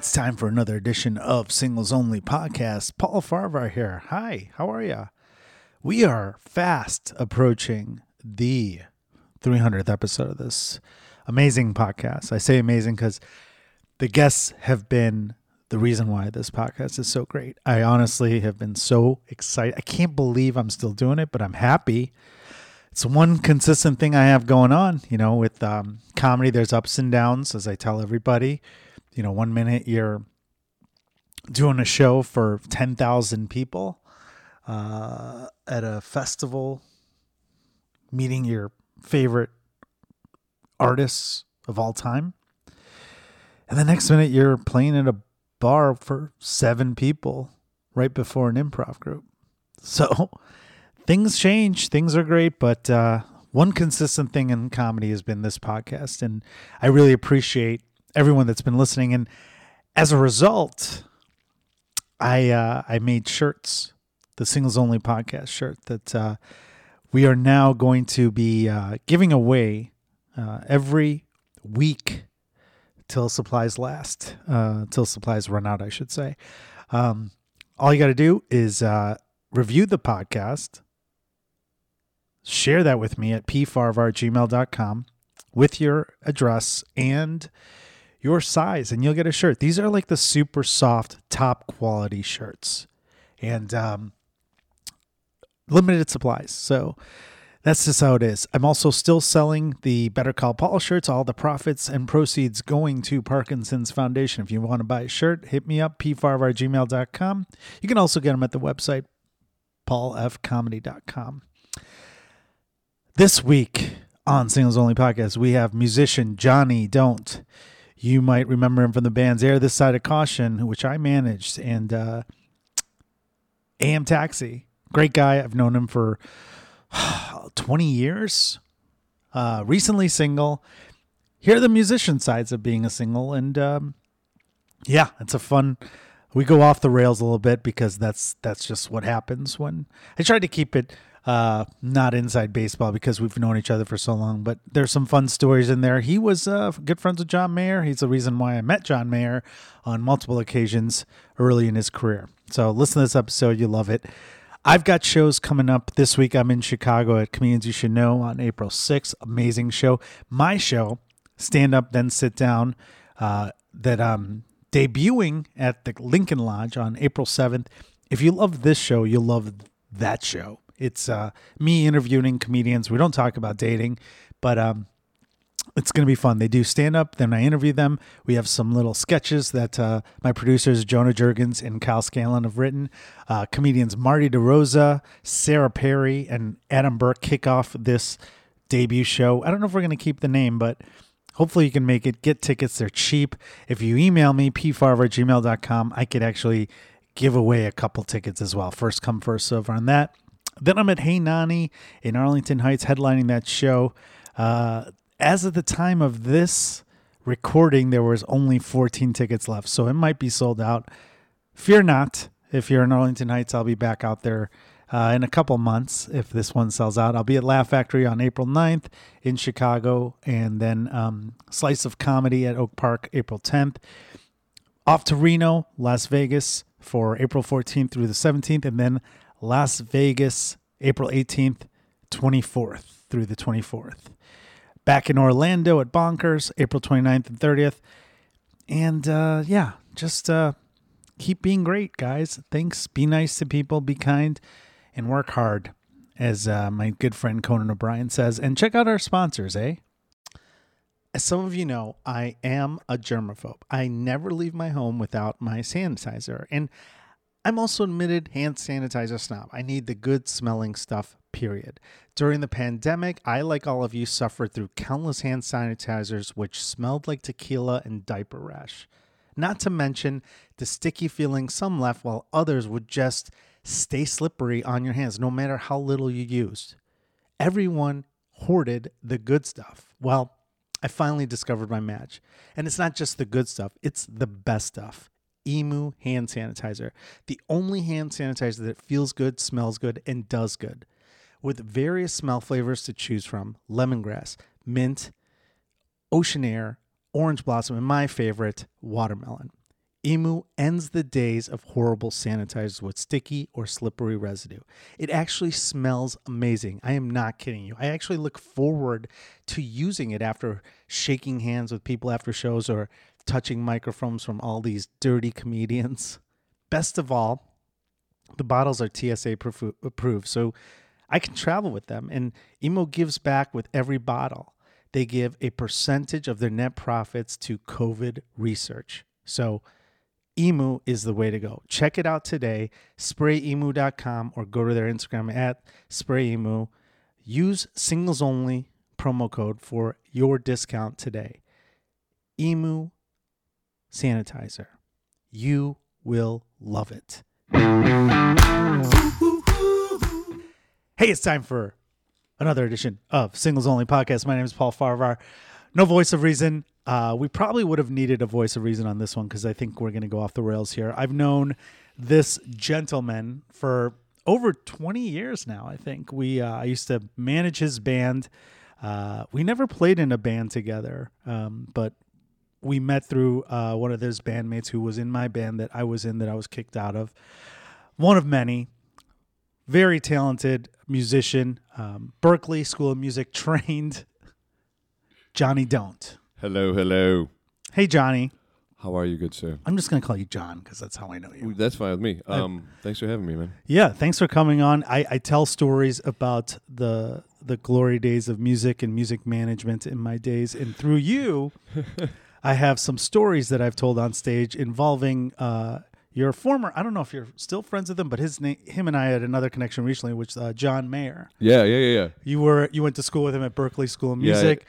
it's time for another edition of Singles Only Podcast. Paul Farvar here. Hi, how are you? We are fast approaching the 300th episode of this amazing podcast. I say amazing because the guests have been the reason why this podcast is so great. I honestly have been so excited. I can't believe I'm still doing it, but I'm happy. It's one consistent thing I have going on. You know, with um, comedy, there's ups and downs, as I tell everybody. You know, one minute you're doing a show for 10,000 people uh, at a festival, meeting your favorite artists of all time. And the next minute you're playing at a bar for seven people right before an improv group. So things change, things are great, but uh, one consistent thing in comedy has been this podcast. And I really appreciate everyone that's been listening. And as a result, I uh, I made shirts, the singles only podcast shirt that uh, we are now going to be uh, giving away uh, every week till supplies last, uh, till supplies run out, I should say. Um, all you got to do is uh, review the podcast, share that with me at pfarvar@gmail.com with your address and your size, and you'll get a shirt. These are like the super soft, top quality shirts, and um, limited supplies. So that's just how it is. I'm also still selling the Better Call Paul shirts, all the profits and proceeds going to Parkinson's Foundation. If you want to buy a shirt, hit me up, pfarvar@gmail.com. You can also get them at the website, paulfcomedy.com. This week on Singles Only Podcast, we have musician Johnny Don't. You might remember him from the bands Air This Side of Caution, which I managed, and uh, AM Taxi. Great guy. I've known him for 20 years. Uh, recently single. Here are the musician sides of being a single, and um, yeah, it's a fun. We go off the rails a little bit because that's that's just what happens when I tried to keep it uh, not inside baseball because we've known each other for so long. But there's some fun stories in there. He was uh, good friends with John Mayer. He's the reason why I met John Mayer on multiple occasions early in his career. So listen to this episode, you love it. I've got shows coming up this week. I'm in Chicago at Comedians You Should Know on April 6th. Amazing show. My show, Stand Up, Then Sit Down, uh, that I'm debuting at the Lincoln Lodge on April 7th. If you love this show, you'll love that show. It's uh, me interviewing comedians. We don't talk about dating, but um, it's going to be fun. They do stand up, then I interview them. We have some little sketches that uh, my producers, Jonah Jurgens and Kyle Scanlon, have written. Uh, comedians Marty DeRosa, Sarah Perry, and Adam Burke kick off this debut show. I don't know if we're going to keep the name, but hopefully you can make it. Get tickets, they're cheap. If you email me, pfarvar@gmail.com, I could actually give away a couple tickets as well. First come, first serve on that. Then I'm at Hey Nonny in Arlington Heights, headlining that show. Uh, as of the time of this recording, there was only 14 tickets left, so it might be sold out. Fear not. If you're in Arlington Heights, I'll be back out there uh, in a couple months if this one sells out. I'll be at Laugh Factory on April 9th in Chicago, and then um, Slice of Comedy at Oak Park April 10th. Off to Reno, Las Vegas for April 14th through the 17th, and then Las Vegas April 18th, 24th through the 24th. Back in Orlando at Bonkers April 29th and 30th. And uh, yeah, just uh, keep being great, guys. Thanks. Be nice to people, be kind, and work hard, as uh, my good friend Conan O'Brien says. And check out our sponsors, eh? As some of you know, I am a germaphobe. I never leave my home without my sanitizer. And I'm also admitted hand sanitizer snob. I need the good smelling stuff, period. During the pandemic, I, like all of you, suffered through countless hand sanitizers which smelled like tequila and diaper rash. Not to mention the sticky feeling some left while others would just stay slippery on your hands no matter how little you used. Everyone hoarded the good stuff. Well, I finally discovered my match. And it's not just the good stuff, it's the best stuff. Emu hand sanitizer, the only hand sanitizer that feels good, smells good, and does good. With various smell flavors to choose from lemongrass, mint, ocean air, orange blossom, and my favorite, watermelon. Emu ends the days of horrible sanitizers with sticky or slippery residue. It actually smells amazing. I am not kidding you. I actually look forward to using it after shaking hands with people after shows or touching microphones from all these dirty comedians. Best of all, the bottles are TSA approved, so I can travel with them. And Emu gives back with every bottle. They give a percentage of their net profits to COVID research. So, Emu is the way to go. Check it out today, sprayemu.com, or go to their Instagram at sprayemu. Use singles only promo code for your discount today. Emu sanitizer. You will love it. Hey, it's time for another edition of Singles Only Podcast. My name is Paul Farvar. No voice of reason. Uh, we probably would have needed a voice of reason on this one because I think we're going to go off the rails here. I've known this gentleman for over 20 years now. I think we. Uh, I used to manage his band. Uh, we never played in a band together, um, but we met through uh, one of those bandmates who was in my band that I was in that I was kicked out of. One of many. Very talented musician, um, Berklee School of Music trained. Johnny Don't. Hello, hello. Hey, Johnny. How are you, good sir? I'm just going to call you John because that's how I know you. That's fine with me. Um, thanks for having me, man. Yeah, thanks for coming on. I, I tell stories about the the glory days of music and music management in my days, and through you, I have some stories that I've told on stage involving uh, your former. I don't know if you're still friends with him, but his name, him and I had another connection recently, which uh, John Mayer. Yeah, yeah, yeah, yeah. You were you went to school with him at Berklee School of Yeah, Music,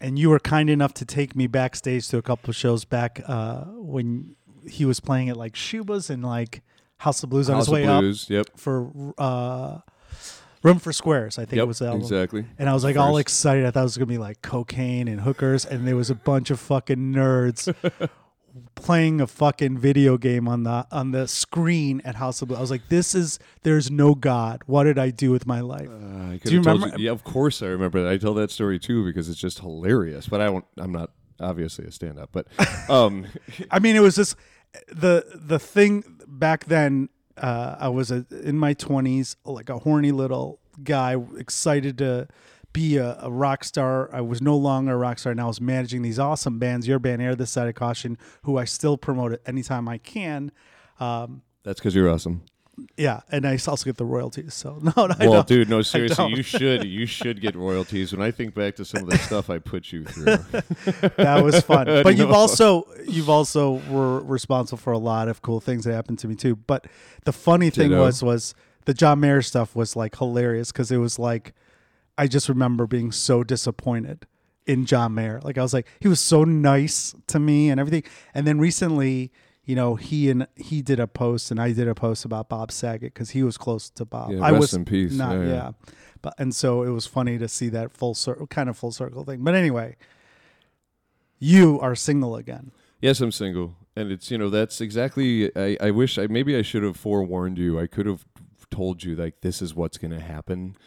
and you were kind enough to take me backstage to a couple of shows back uh, when he was playing at like Schubas and like House of Blues on House his way of up Blues. Yep. for uh, Room for Squares. I think Yep. it was the album. Exactly. And I was like all First. excited. I thought it was gonna be like cocaine and hookers, and there was a bunch of fucking nerds playing a fucking video game on the on the screen at House of Blues. I was like, this is there's no God. What did I do with my life? Uh, I Do you told remember- Yeah, of course I remember that. I tell that story too because it's just hilarious. But I don't. I'm not obviously a stand-up. But um, I mean, it was just the the thing back then. Uh, I was a, in my twenties, like a horny little guy, excited to be a, a rock star. I was no longer a rock star, and I was managing these awesome bands. Your band, Air This Side of Caution, who I still promote anytime I can. Um, that's because you're awesome. Yeah, and I also get the royalties. So no, no well, dude, no, seriously, you should. You should get royalties. When I think back to some of the stuff I put you through, that was fun. But you've also you've also were responsible for a lot of cool things that happened to me too. But the funny thing Ditto. was was the John Mayer stuff was like hilarious because it was like I just remember being so disappointed in John Mayer. Like I was like he was so nice to me and everything. And then recently, you know, he and he did a post and I did a post about Bob Saget because he was close to Bob. Yeah, I rest was in peace. Not Yeah, yeah, yeah. But and so it was funny to see that full circle kind of full circle thing. But anyway, you are single again. Yes, I'm single, and it's you know that's exactly. I, I wish I maybe I should have forewarned you. I could have told you like this is what's going to happen.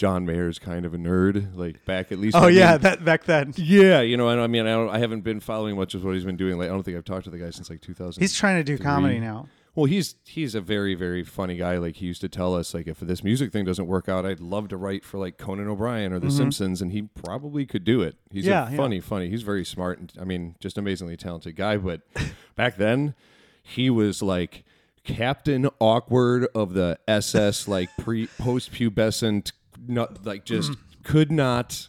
John Mayer's kind of a nerd, like back at least. Oh I mean- yeah, that back then. yeah. You know, I, I mean, I, don't, I haven't been following much of what he's been doing. Like, I don't think I've talked to the guy since like 2000. He's trying to do comedy now. well, he's he's a very very funny guy. Like he used to tell us, like if this music thing doesn't work out, I'd love to write for like Conan O'Brien or The Simpsons, and he probably could do it. He's Mm-hmm. Yeah, a yeah. funny, funny. He's very smart, and I mean, just amazingly talented guy. But back then, he was like Captain Awkward of the SS, like pre post pubescent, not like just could not.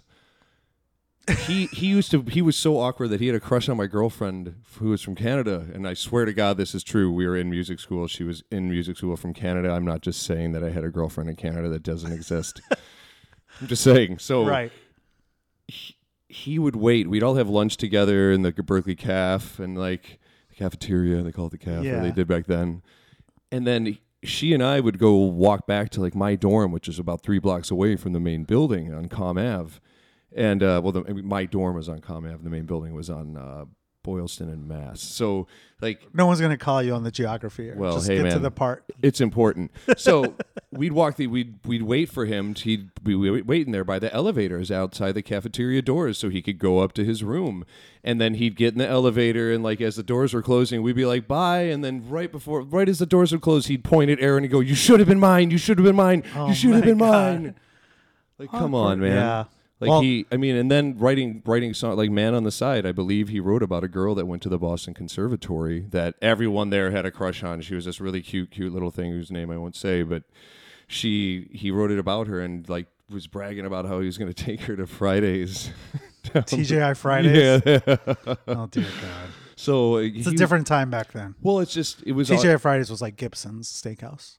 He he used to he was so awkward that he had a crush on my girlfriend who was from Canada, and I swear to God this is true. We were in music school. She was in music school from Canada. I'm not just saying that I had a girlfriend in Canada that doesn't exist. I'm just saying. So Right. he he would wait. We'd all have lunch together in the Berklee Caf and like the cafeteria. They call it the caf, Yeah. or they did back then. And then she and I would go walk back to like my dorm, which is about three blocks away from the main building on Comm Ave. And uh, well, the, my dorm was on Comm Ave. The main building was on uh, Boylston and Mass. So like No one's gonna call you on the geography. Well, Just hey, get to the part. it's important. So we'd walk the we'd we'd wait for him. To, he'd be waiting there by the elevators outside the cafeteria doors, so he could go up to his room. And then he'd get in the elevator, and like as the doors were closing, we'd be like bye. And then right before, right as the doors would close, he'd point at Aaron and go, "You should have been mine. You should have been mine. Oh you should have been God. mine." Like, come on, man. Yeah. Like Well- he, I mean, and then writing writing song like "Man on the Side." I believe he wrote about a girl that went to the Boston Conservatory that everyone there had a crush on. She was this really cute, cute little thing whose name I won't say, but she he wrote it about her and like was bragging about how he was going to take her to Fridays. TGI Fridays. Yeah. Oh dear God. so uh, It's a different time back then. Well, it's just it was. TGI Fridays was like Gibson's Steakhouse.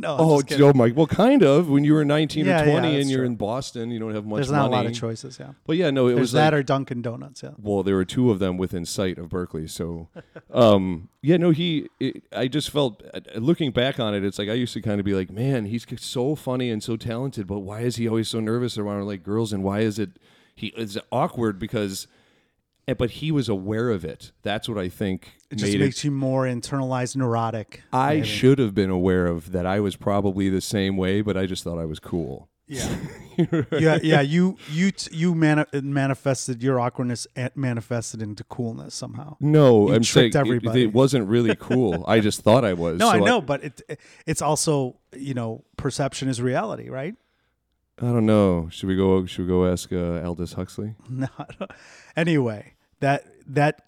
no, I'm Oh, kidding. oh my! Well, kind of. When you were nineteen Yeah, or twenty, that's and you're true. in Boston, you don't have much there's not money. a lot of choices. Yeah, But yeah, no, it there's was that like, or Dunkin' Donuts. Yeah. well, there were two of them within sight of Berklee. So, um, yeah, no, he. It, I just felt uh, looking back on it, it's like I used to kind of be like, man, he's so funny and so talented, but why is he always so nervous around like girls, and why is it he is awkward because. But he was aware of it. That's what I think It just makes you more internalized, neurotic. I maybe. should have been aware of that. I was probably the same way, but I just thought I was cool. Yeah, yeah, yeah. You you t- you mani- manifested your awkwardness manifested into coolness somehow. No, You I'm saying tricked it- It, wasn't really cool. I just thought I was. No, I so know, but it it's also you know perception is reality, right? I, don't know. Should we go? Should we go ask uh, Aldous Huxley? No. Anyway, that that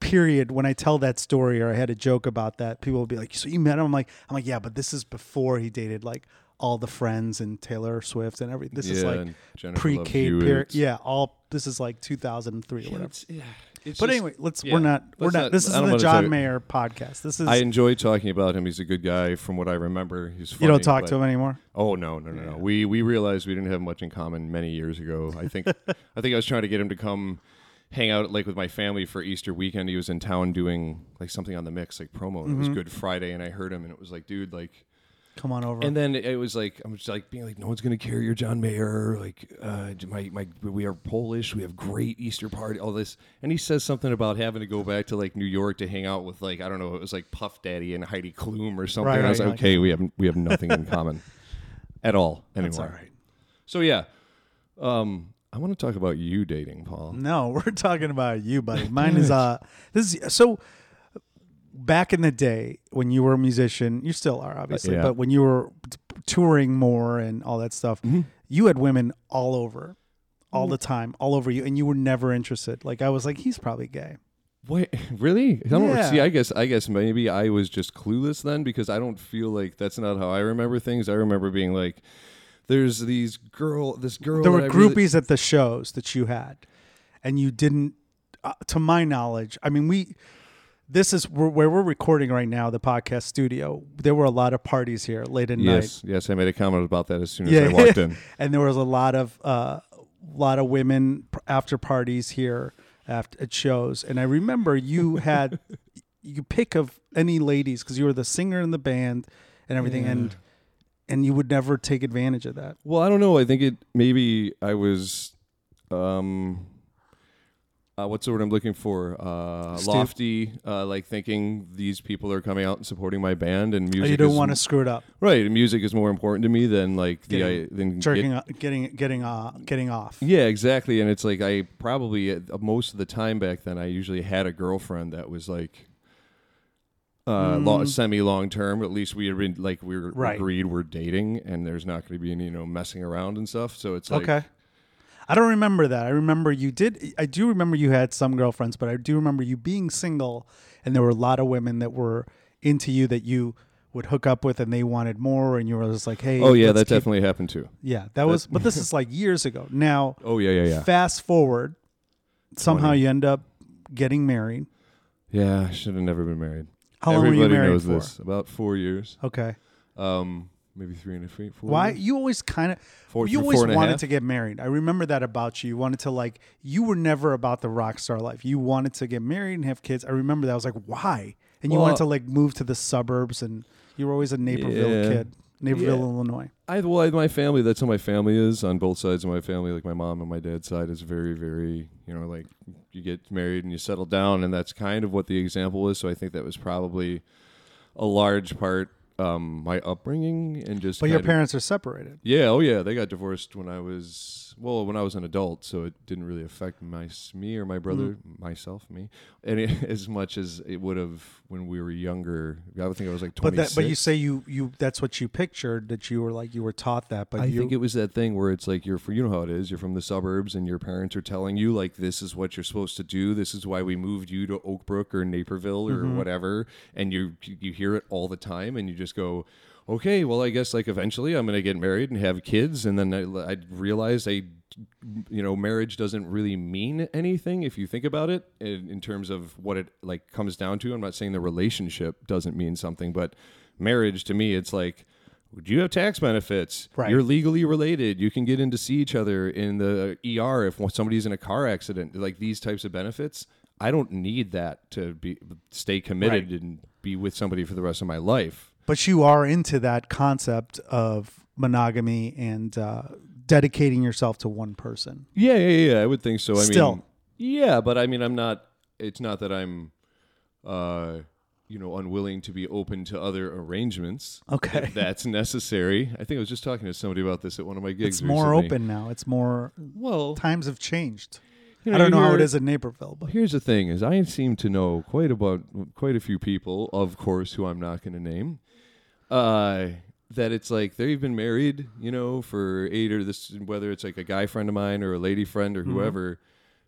period when I tell that story or I had a joke about that, people will be like, "So you met him?" I'm like, "I'm like, yeah, but this is before he dated like all the friends and Taylor Swift and everything. This is like pre Love Kate Hewitt. period. Yeah, all this is like 2003 or Yeah, whatever. it's- yeah, it's But just- anyway, let's yeah. we're not we're not, not- this is the John Mayer podcast. This is I enjoy talking about him. He's a good guy, from what I remember. He's funny, you don't talk but- to him anymore. Oh no, no, no, no. We we realized we didn't have much in common many years ago. I think I think I was trying to get him to come hang out like with my family for Easter weekend. He was in town doing like something on the mix, like promo. And It Mm-hmm. was Good Friday, and I heard him, and it was like, dude, like. Come on over. And then it was like I'm just like being like, no one's gonna carry your John Mayer. Like, uh, my my we are Polish. We have great Easter party. All this, and he says something about having to go back to like New York to hang out with like I don't know. It was like Puff Daddy and Heidi Klum or something. Right, and I was right, like, okay, we have we have nothing in common at all anymore. That's all right. So yeah, um, I want to talk about you dating, Paul. No, we're talking about you, buddy. Mine is uh this is so back in the day when you were a musician, you still are obviously, yeah. but when you were touring more and all that stuff, Mm-hmm. you had women all over all the time, all over you and you were never interested. Like I was like he's probably gay. Wait, really? I don't Yeah. see. I guess I guess maybe I was just clueless then because I don't feel like that's not how I remember things. I remember being like, "There's these girl, this girl." There were that I really- groupies at the shows that you had and you didn't uh, to my knowledge. I mean, we this is where where we're recording right now, the podcast studio. There were a lot of parties here late at night. yes, yes, I made a comment about that as soon as I walked in. and there was a lot of uh, lot of women after parties here after at shows. And I remember you had you pick of any ladies because you were the singer in the band and everything, and and you would never take advantage of that. Well, I don't know. I think it maybe I was, um, uh, what's the word I'm looking for? Uh, lofty, uh, like thinking these people are coming out and supporting my band and music. Oh, you don't want to screw it up, right. Music is more important to me than like the Getting- I, than jerking, get- up, getting getting uh, getting off. Yeah, exactly. And it's like I probably uh, most of the time back then I usually had a girlfriend that was like uh Mm. semi long term. At least we had been like we were Right. agreed we're dating and there's not going to be any you know messing around and stuff. So it's like okay. I don't remember that. I remember you did. I do remember you had some girlfriends, but I do remember you being single, and there were a lot of women that were into you that you would hook up with, and they wanted more, and you were just like, "Hey, Oh yeah, that keep- definitely happened too. yeah, that was." But this is like years ago. Now, Oh yeah, yeah, yeah. fast forward, somehow 20. you end up getting married. Yeah, I should have never been married. How long Everybody were you married knows for? this. About 4 years. Okay, Um maybe 3 and a half, four why years? you always kind of Four, you through always four and a wanted half? to get married. I remember that about you. You wanted to like you were never about the rock star life. You wanted to get married and have kids. I remember that. I was like, why? And you Well, wanted to like move to the suburbs, and you were always a Naperville Yeah. kid. Naperville, Yeah. Illinois. I well, I, my family. That's how my family is on both sides of my family. Like my mom and my dad's side is very, very. You know, like you get married and you settle down, and that's kind of what the example is. So I think that was probably a large part um, my upbringing and just. But your kind of- parents are separated. Yeah, oh yeah, they got divorced when I was well, when I was an adult, so it didn't really affect my me or my brother, myself, me, any as much as it would have when we were younger. I would think I was like But twenty that, but you say you you that's what you pictured that you were like you were taught that, but I you think it was that thing where it's like you're for you know how it is. You're from the suburbs, and your parents are telling you like this is what you're supposed to do. This is why we moved you to Oakbrook or Naperville or Mm-hmm. whatever, and you you hear it all the time, and you just go. Okay, well, I guess like eventually I'm gonna get married and have kids, and then I, I realized I, you know, marriage doesn't really mean anything if you think about it in, in terms of what it like comes down to. I'm not saying the relationship doesn't mean something, but marriage to me, it's like, do you have tax benefits? Right. You're legally related. You can get in to see each other in the ER if somebody's in a car accident. Like these types of benefits, I don't need that to be stay committed and be with somebody for the rest of my life. But you are into that concept of monogamy and uh, dedicating yourself to one person. Yeah, yeah, yeah. I would think so. I Still. mean, yeah, but I mean, I'm not. It's not that I'm, uh, you know, unwilling to be open to other arrangements. Okay. that's necessary. I think I was just talking to somebody about this at one of my gigs. It's more recently. open now. It's more Well, times have changed. you I don't know how it is in Naperville, but Here's the thing: is I seem to know quite about quite a few people, of course, who I'm not going to name. Uh, that it's like they've been married, you know, for eight or this, whether it's like a guy friend of mine or a lady friend or whoever.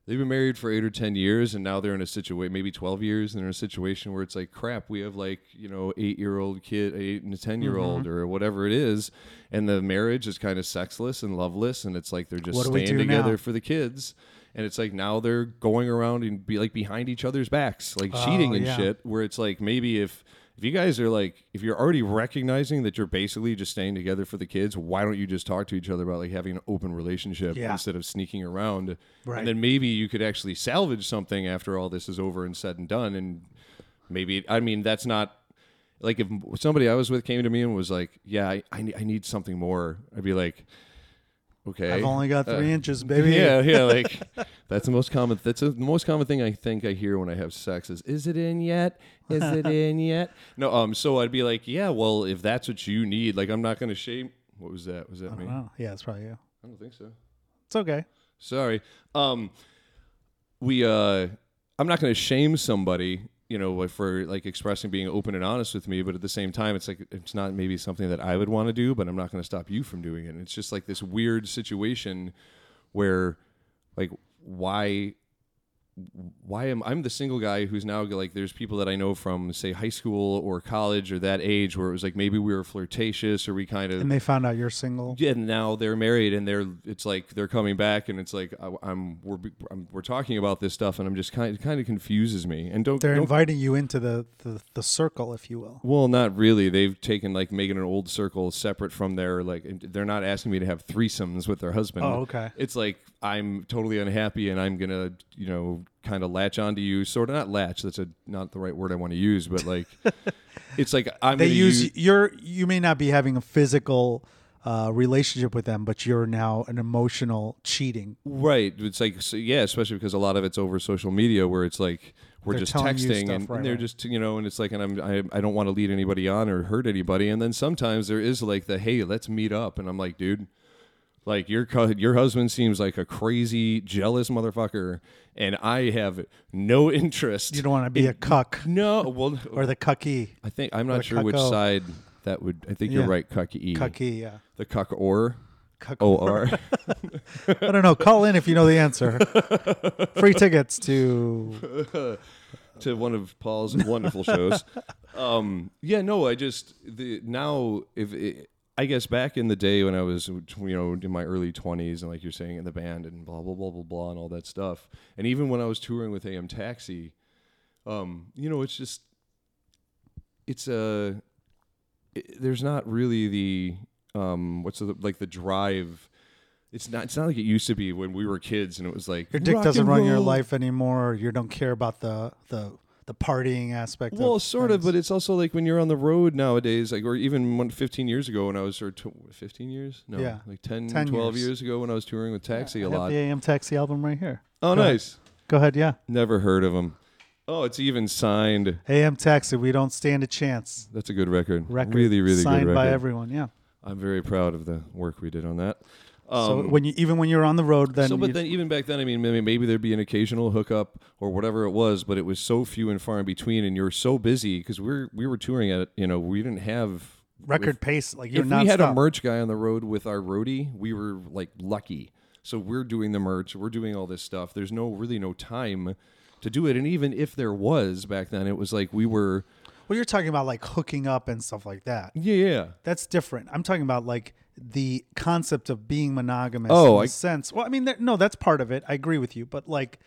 They've been married for eight or ten years, and now they're in a situation, maybe twelve years, and they're in a situation where it's like, crap, we have like you know eight year old kid, eight and a ten year old, or whatever it is, and the marriage is kind of sexless and loveless, and it's like they're just staying together now? for the kids, and it's like now they're going around and be like behind each other's backs, like Oh, cheating and yeah. shit. Where it's like maybe if if you guys are like if you're already recognizing that you're basically just staying together for the kids, why don't you just talk to each other about like having an open relationship Yeah. instead of sneaking around? Right. And then maybe you could actually salvage something after all this is over and said and done. And maybe I mean that's not like if somebody I was with came to me and was like, "Yeah, I I I need something more," I'd be like, "Okay, I've only got three Uh, inches, baby. yeah, yeah, like that's the most common. That's the most common thing I think I hear when I have sex is, "Is it in yet? Is it in yet?" No, um. So I'd be like, "Yeah, well, if that's what you need, like, I'm not going to shame." What was that? Was that me? Yeah, it's probably you. I don't think so. It's okay. Sorry. Um, we uh, I'm not going to shame somebody, you know, for like expressing being open and honest with me, but at the same time, it's like it's not maybe something that I would want to do, but I'm not going to stop you from doing it. And it's just like this weird situation where, like, why why am I'm the single guy who's now like there's people that I know from say high school or college or that age where it was like maybe we were flirtatious or we kind of And they found out you're single. yeah, and now they're married, and they're it's like they're coming back, and it's like I, I'm we're I'm, we're talking about this stuff, and I'm just kind it kind of confuses me. And don't, They're don't inviting you into the, the, the circle, if you will. well, not really. They've taken like making an old circle separate from their like. They're not asking me to have threesomes with their husband. Oh, okay. It's like I'm totally unhappy, and I'm gonna you know kind of latch onto you, sort of not latch. That's a not the right word I want to use, but like it's like I'm They use you're you may not be having a physical uh, relationship with them, but you're now an emotional cheating. Right. It's like so, yeah, especially because a lot of it's over social media where it's like we're They're just telling you texting stuff, and, right, they're right. just you know and it's like and I'm I, I don't want to lead anybody on or hurt anybody and then sometimes there is like the hey let's meet up and I'm like dude like your your husband seems like a crazy jealous motherfucker and I have no interest You don't want to be a cuck no well or the cucky. I think I'm not sure which side that would I think Yeah. you're right cucky Cucky, yeah. the cuck or Cuck. O R I don't know. Call in if you know the answer. Free tickets to. to one of Paul's wonderful shows. Um, yeah, no, I just the now if it, I guess back in the day when I was you know in my early twenties and like you're saying in the band and blah blah blah blah blah and all that stuff, and even when I was touring with AM Taxi, um, you know, it's just it's a it, there's not really the um what's the like the drive. It's not. It's not like it used to be when we were kids, and it was like Your dick doesn't run your life anymore. You don't care about the the the partying aspect. Well, of sort of, but it's also like when you're on the road nowadays, like or even one, 15 years ago when I was or tw- 15 years? No, Yeah. like 10, 10 12 years. years ago when I was touring with Taxi I a have lot. the AM Taxi album right here. Oh, Go ahead. nice. Go ahead, yeah. Never heard of them. Oh, it's even signed. AM Taxi, we don't stand a chance. That's a good record. Record Really, really signed good record. by everyone. Yeah. I'm very proud of the work we did on that. So Um, when you even when you're on the road, then so, but then even back then, I mean, maybe, maybe there'd be an occasional hookup or whatever it was, but it was so few and far in between, and you're so busy because we're we were touring at you know we didn't have record if- pace, like you're if not we had a merch guy on the road with our roadie, we were like lucky. So we're doing the merch, we're doing all this stuff. There's no really no time to do it, and even if there was back then, it was like we were Well, you're talking about like hooking up and stuff like that. yeah yeah. That's different. I'm talking about like the concept of being monogamous. Oh, in I- sense. Well, I mean, there, no, that's part of it. I agree with you, but like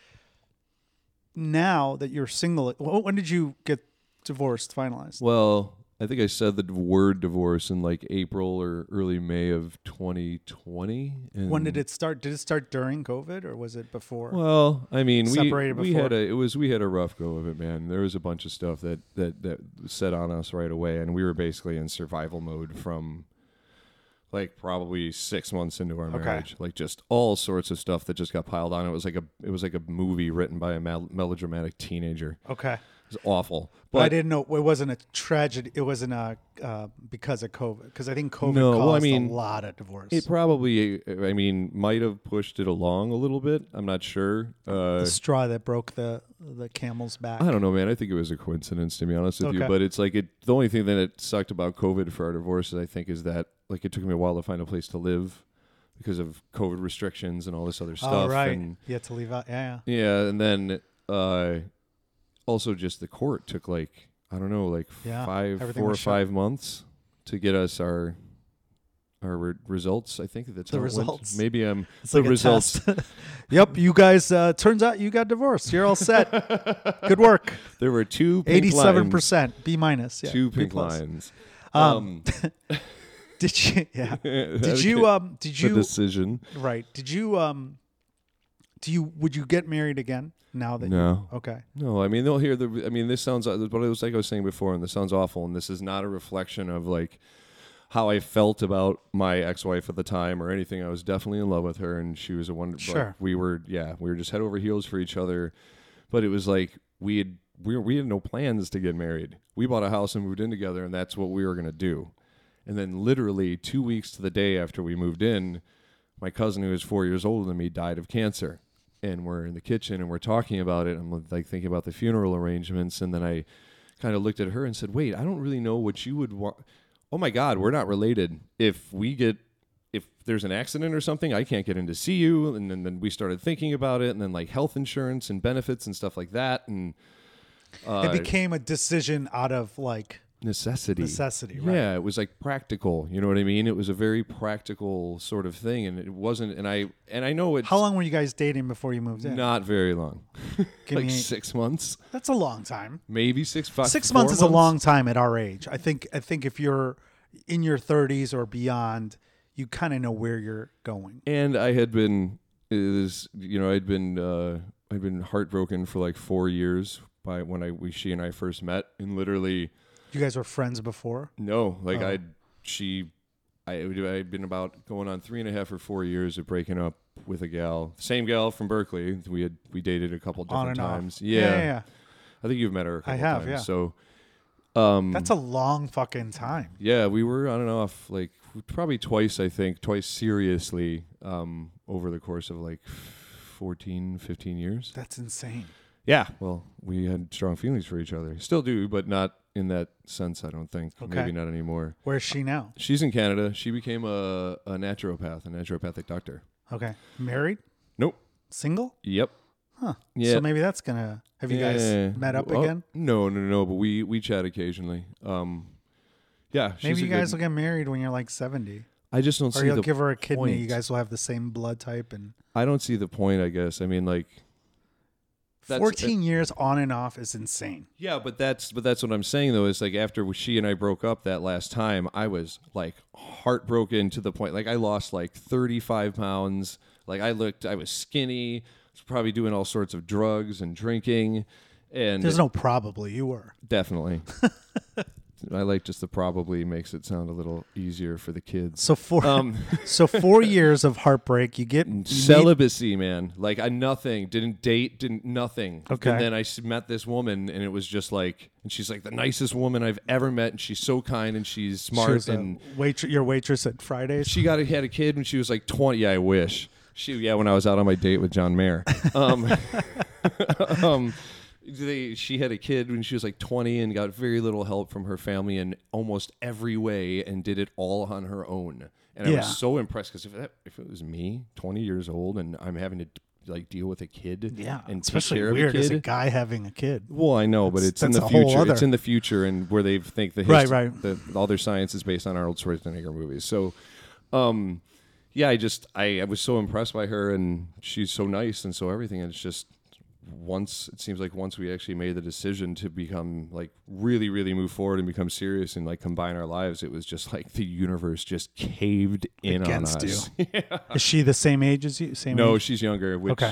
now that you're single, when did you get divorced, finalized? Well, I think I said the word divorce in like April or early May of 2020. And when did it start? Did it start during COVID or was it before? Well, I mean, we Separated we before? had a it was we had a rough go of it, man. There was a bunch of stuff that that that set on us right away, and we were basically in survival mode from like probably six months into our Okay. marriage. Like just all sorts of stuff that just got piled on. It was like a it was like a movie written by a mel- melodramatic teenager. okay. It was awful. But I didn't know it wasn't a tragedy. It wasn't a uh, because of COVID. Because I think COVID No, caused well, I mean, a lot of divorce. It probably, I mean, might have pushed it along a little bit. I'm not sure. Uh, the straw that broke the the camel's back. I don't know, man. I think it was a coincidence, to be honest with you. Okay. But it's like it. The only thing that it sucked about COVID for our divorces, I think, is that like it took me a while to find a place to live because of COVID restrictions and all this other stuff. oh right, And, you had to leave out. Yeah, yeah. yeah, and then uh, also just the court took like I don't know, like Yeah, five, four or shut. five months to get us our. Our re- results, I think that's The results. Maybe I'm It's the like results. yep, you guys. Uh, turns out you got divorced. You're all set. Good work. There were two pink Eighty-seven lines. percent. B minus. Yeah, two B pink plus. lines. Um, Did you? Yeah. Did you? Um. Did you? the decision? Right. Did you? Um. Do you? Would you get married again now that? No, You, okay. no. I mean, they'll hear the. I mean, this sounds. But it was like I was saying before, and this sounds awful. And this is not a reflection of like how I felt about my ex-wife at the time or anything. I was definitely in love with her, and she was a wonderful. Sure. we were. Yeah, we were just head over heels for each other. But it was like we had. We, we had no plans to get married. We bought a house and moved in together, and that's what we were going to do. And then, literally two weeks to the day after we moved in, my cousin, who was four years older than me, died of cancer. And we're in the kitchen and we're talking about it. I'm like thinking about the funeral arrangements. And then I kind of looked at her and said, Wait, I don't really know what you would want. Oh my God, we're not related. If we get, if there's an accident or something, I can't get in to see you. And then, then we started thinking about it. And then like health insurance and benefits and stuff like that. And uh, it became a decision out of like necessity. necessity. Right. Yeah, it was like practical. You know what I mean? It was a very practical sort of thing, and it wasn't. And I and I know it. How long were you guys dating before you moved in? not very long, like six months, That's a long time. maybe six five. Six four months is a long time at our age. I think. I think if you're in your 30s or beyond, you kind of know where you're going. And I had been is you know I'd been uh, I'd been heartbroken for like four years by when I we she and I first met, and literally You guys were friends before. No, like Oh. I'd she, I I'd been about going on three and a half or four years of breaking up with a gal, same gal from Berklee. We had we dated a couple On different and times. off. Yeah. yeah, yeah. I think you've met her. A couple I have, times. yeah. So, um, That's a long fucking time. yeah, we were on and off like probably twice. I think twice seriously um, over the course of like 14, 15 years. That's insane. Yeah. Well, we had strong feelings for each other. Still do, but not in that sense. I don't think. Okay. Maybe not anymore. Where's she now? She's in Canada. She became a, a naturopath, a naturopathic doctor. Okay. Married? Nope. Single? Yep. Huh. Yeah. So maybe that's gonna. Have you Yeah. guys met up again? No, no, no. But we we chat occasionally. Um, yeah. Maybe you guys good- will get married when you're like 70, I just don't or see you'll give her a kidney. You guys will have the same blood type and. I don't see the point. I guess. I mean, like. That's- 14 years on and off is insane. Yeah, but that's but that's what I'm saying though. Is like after she and I broke up that last time, I was like heartbroken to the point like I lost like 35 pounds. Like I looked, I was skinny. Was probably doing all sorts of drugs and drinking. And There's no probably you were. definitely. I like just the probably makes it sound a little easier for the kids. So four Um, so four years of heartbreak. You get celibacy, man. Like I nothing, didn't date, didn't nothing. Okay. And then I met this woman, and it was just like, and she's like the nicest woman I've ever met, and she's so kind, and she's she smart, was and waitress, your waitress at Fridays. she got a, had a kid when she was like twenty. Yeah, I wish. She yeah, when I was out on my date with John Mayer. Um, um, they, she had a kid when she was like 20 and got very little help from her family in almost every way and did it all on her own. And I Yeah. was so impressed because if that, if it was me, 20 years old, and I'm having to like deal with a kid, yeah, and especially take care weird of a as a guy having a kid. Well, I know, but That's- it's in that's the a whole future. It's in the future, and where they think the Right, history, right. The, all their science is based on Arnold Schwarzenegger movies. So, um, yeah, I just I, I was so impressed by her, and she's so nice and so everything. And it's just once it seems like once we actually made the decision to become like really, really move forward and become serious and like combine our lives, it was just like the universe just caved in Against on us. Is she the same age as you? Same no, age? she's younger. Which Okay.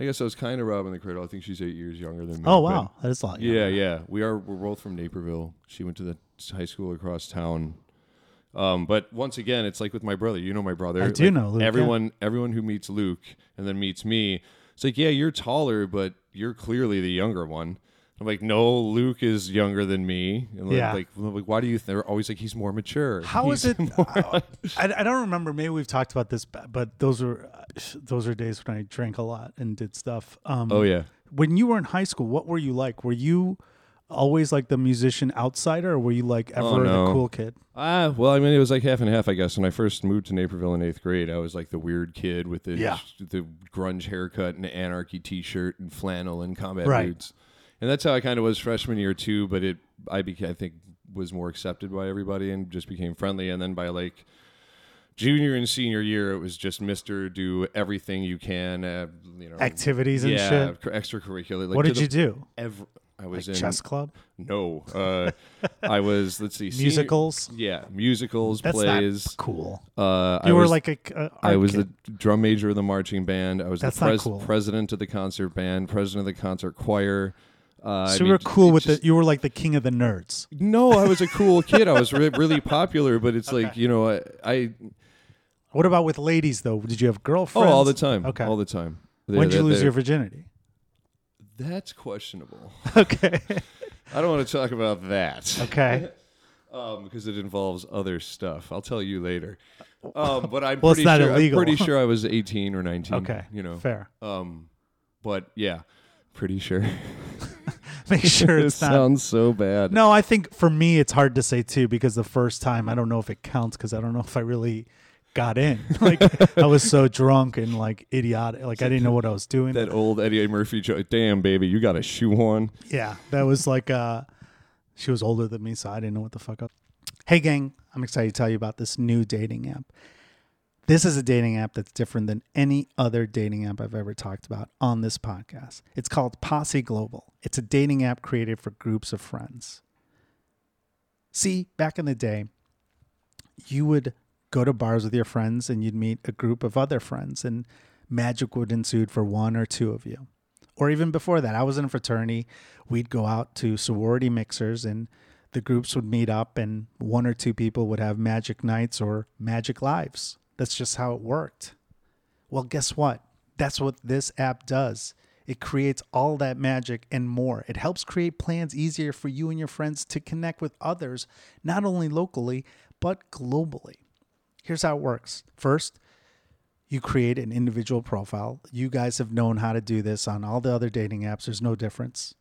I guess I was kind of robbing the cradle. I think she's eight years younger than me. Oh wow, that is a lot. yeah, younger. yeah. We are we're both from Naperville. She went to the high school across town. Um, but once again, it's like with my brother. You know my brother. I do Like, know Luke, yeah. everyone. Everyone who meets Luke and then meets me, it's like, yeah, you're taller, but you're clearly the younger one. I'm like, no, Luke is younger than me. And like, Yeah. like, like, why do you? Th-? They're always like, he's more mature. How is He's it? I, I don't remember. Maybe we've talked about this, but those were those are days when I drank a lot and did stuff. Um, Oh yeah. When you were in high school, what were you like? Were you always like the musician outsider, or were you like ever Oh, no. the cool kid? Ah, well, I mean, it was like half and half, I guess. When I first moved to Naperville in eighth grade, I was like the weird kid with the Yeah. the grunge haircut and anarchy T-shirt and flannel and combat Right. boots, and that's how I kind of was freshman year too. But it, I became, I think, was more accepted by everybody and just became friendly. And then by like junior and senior year, it was just Mister Do everything you can, uh, you know, Activities and yeah, shit. extracurricular. Like what did you do? Ev- I was Like in chess club, no, uh, I was let's see, senior- musicals. yeah, musicals, That's plays. not cool. Uh, You I were was, like a. a I was kid. the drum major of the marching band. I was That's the not pres- cool. president of the concert band, president of the concert choir. Uh, I So you mean, were cool it with just- the. You were like the king of the nerds. No, I was a cool kid. I was re- really popular, but it's like you know, I, I What about with ladies though? Did you have oh girlfriends? all the time, Okay. all the time. When did you lose your virginity? That's questionable. Okay. I don't want to talk about that. Okay. um, because it involves other stuff. I'll tell you later. Um, but I'm Well, it's pretty not sure. illegal. I'm pretty sure I was 18 or 19. Okay. you know. Fair. Um, but yeah, pretty sure. Make sure it it's not. sounds so bad. No, I think for me it's hard to say too because the first time I don't know if it counts because I don't know if I really got in. Like I was so drunk and like idiotic. Like I didn't know what I was doing. That old Eddie Murphy joke. Damn, baby, you got a shoe on. yeah, that was like uh, she was older than me, so I didn't know what the fuck up. Hey gang, I'm excited to tell you about this new dating app. This is a dating app that's different than any other dating app I've ever talked about on this podcast. It's called Posse Global. It's a dating app created for groups of friends. See, back in the day, you would go to bars with your friends and you'd meet a group of other friends, and magic would ensue for one or two of you. Or even before that, I was in a fraternity. We'd go out to sorority mixers and the groups would meet up, and one or two people would have magic nights or magic lives. That's just how it worked. Well, guess what? That's what this app does. It creates all that magic and more. It helps create plans easier for you and your friends to connect with others, not only locally, but globally. Here's how it works. First, you create an individual profile. You guys have known how to do this on all the other dating apps. There's no difference.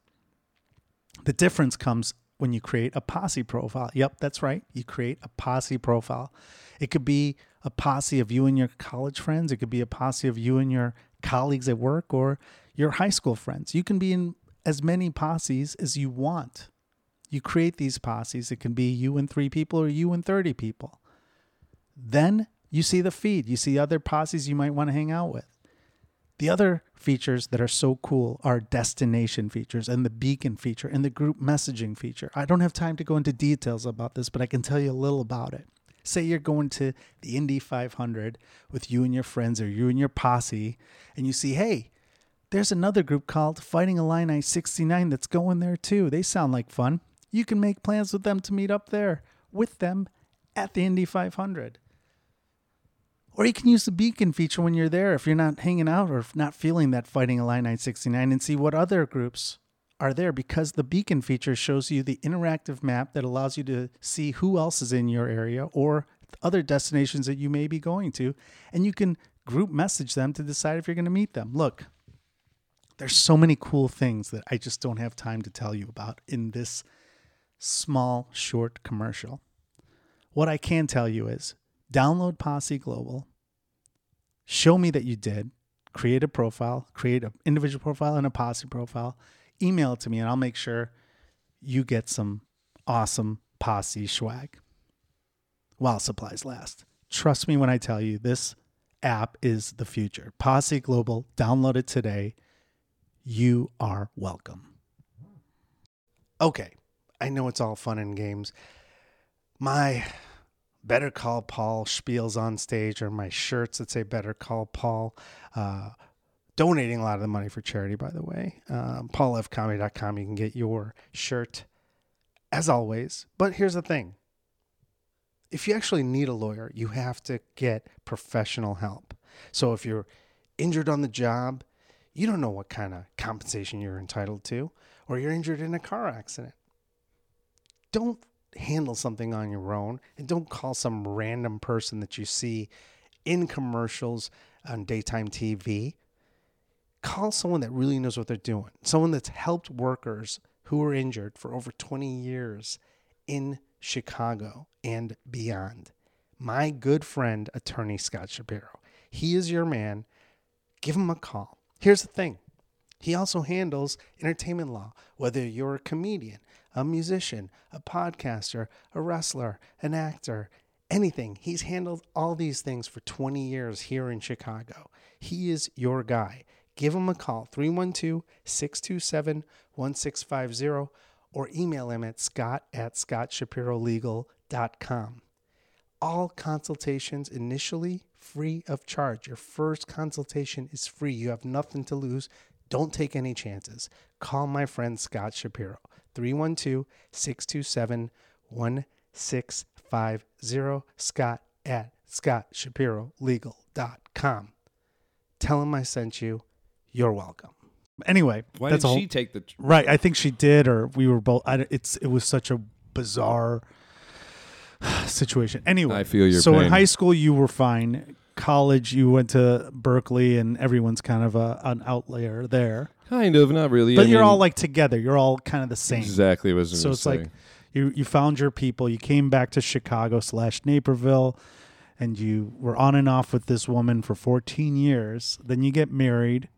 The difference comes when you create a posse profile. Yep, that's right. You create a posse profile. It could be a posse of you and your college friends, it could be a posse of you and your colleagues at work or your high school friends. You can be in as many posses as you want. You create these posses. It can be you and three people or you and 30 people. Then you see the feed. You see other posses you might want to hang out with. The other features that are so cool are destination features and the beacon feature and the group messaging feature. I don't have time to go into details about this, but I can tell you a little about it. Say you're going to the Indy 500 with you and your friends or you and your posse, and you see, hey, there's another group called Fighting Illini 69 that's going there too. They sound like fun. You can make plans with them to meet up there with them at the Indy 500. Or you can use the beacon feature when you're there if you're not hanging out or not feeling that Fighting Illini 69 and see what other groups are there because the beacon feature shows you the interactive map that allows you to see who else is in your area or other destinations that you may be going to. And you can group message them to decide if you're going to meet them. Look, there's so many cool things that I just don't have time to tell you about in this small, short commercial. What I can tell you is download Posse Global, show me that you did, create a profile, create an individual profile and a Posse profile, email it to me, and I'll make sure you get some awesome Posse swag while supplies last. Trust me when I tell you this app is the future. Posse Global, download it today. You are welcome. Okay, I know it's all fun and games. My Better Call Paul spiels on stage, or my shirts that say Better Call Paul. Uh, donating a lot of the money for charity, by the way. Um, PaulFComedy.com, you can get your shirt as always. But here's the thing if you actually need a lawyer, you have to get professional help. So if you're injured on the job, you don't know what kind of compensation you're entitled to, or you're injured in a car accident. Don't handle something on your own and don't call some random person that you see in commercials on daytime TV. Call someone that really knows what they're doing, someone that's helped workers who were injured for over 20 years in Chicago and beyond. My good friend, attorney Scott Shapiro. He is your man. Give him a call. Here's the thing he also handles entertainment law, whether you're a comedian, a musician, a podcaster, a wrestler, an actor, anything. He's handled all these things for 20 years here in Chicago. He is your guy. Give him a call, 312 627 1650, or email him at scott at scottshapirolegal.com. All consultations initially free of charge. Your first consultation is free. You have nothing to lose. Don't take any chances. Call my friend Scott Shapiro, 312 627 1650. Scott at scottshapirolegal.com. Tell him I sent you. You're welcome. Anyway, Why did whole, she take the? right. I think she did, or we were both. I, it's it was such a bizarre situation. Anyway, I feel your so in high school you were fine. College you went to Berklee, and everyone's kind of a, an outlier there. Kind of, not really. But I you're mean, all like together. You're all kind of the same. exactly was So it's like you you found your people. You came back to Chicago slash Naperville, and you were on and off with this woman for 14 years. Then you get married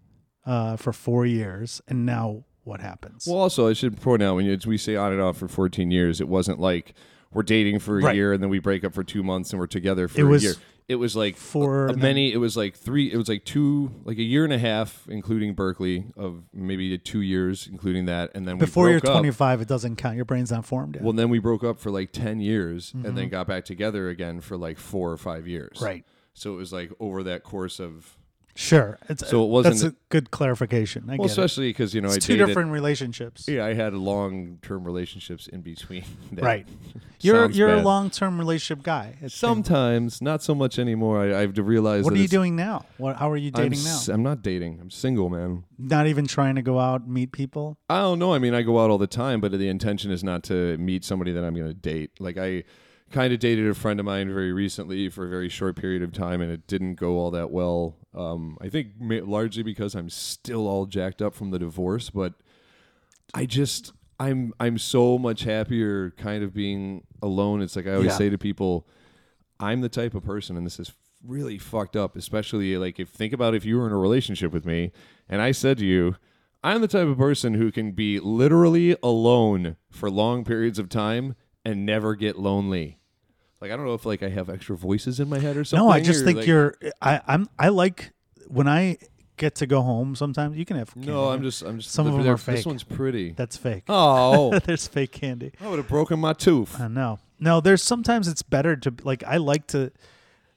uh, for four years, and now what happens? Well, also, I should point out when you, we say on and off for 14 years, it wasn't like we're dating for a Right. year and then we break up for two months and we're together for It a was year. It was like four a, a and many. It was like three. It was like two, like a year and a half, including Berklee, of maybe two years, including that, and then we Before you're broke up. 25, it doesn't count. Your brain's not formed yet. Well, then we broke up for like 10 years and then got back together again for like four or five years. Mm-hmm. right. So it was like over that course of. Sure. It's, So it wasn't- That's a good clarification. I Well, especially because, you know, It's I two dated. different relationships. Yeah, I had long term relationships in between. that. Right. You're you're a long term relationship guy. It's Sometimes, not so much anymore. I, I've realized. What that are you doing now? What? How are you I'm, dating now? s- I'm not dating. I'm single, man. Not even trying to go out and meet people. I don't know. I mean, I go out all the time, but the intention is not to meet somebody that I'm going to date. Like I kind of dated a friend of mine very recently for a very short period of time, and it didn't go all that well. Um, I think ma- largely because I'm still all jacked up from the divorce, but I just I'm I'm so much happier kind of being alone. It's like I always Yeah. say to people, I'm the type of person, and this is really fucked up. Especially like if think about if you were in a relationship with me, and I said to you, I'm the type of person who can be literally alone for long periods of time and never get lonely. Like I don't know if like I have extra voices in my head or something. No, I just or, think like- you're. I, I'm. I like when I get to go home. Sometimes you can have. No. I'm just I'm just Some of them are fake. This one's pretty. That's fake. Oh, There's fake candy. I would have broken my tooth. I know. No, there's sometimes it's better to like. I like to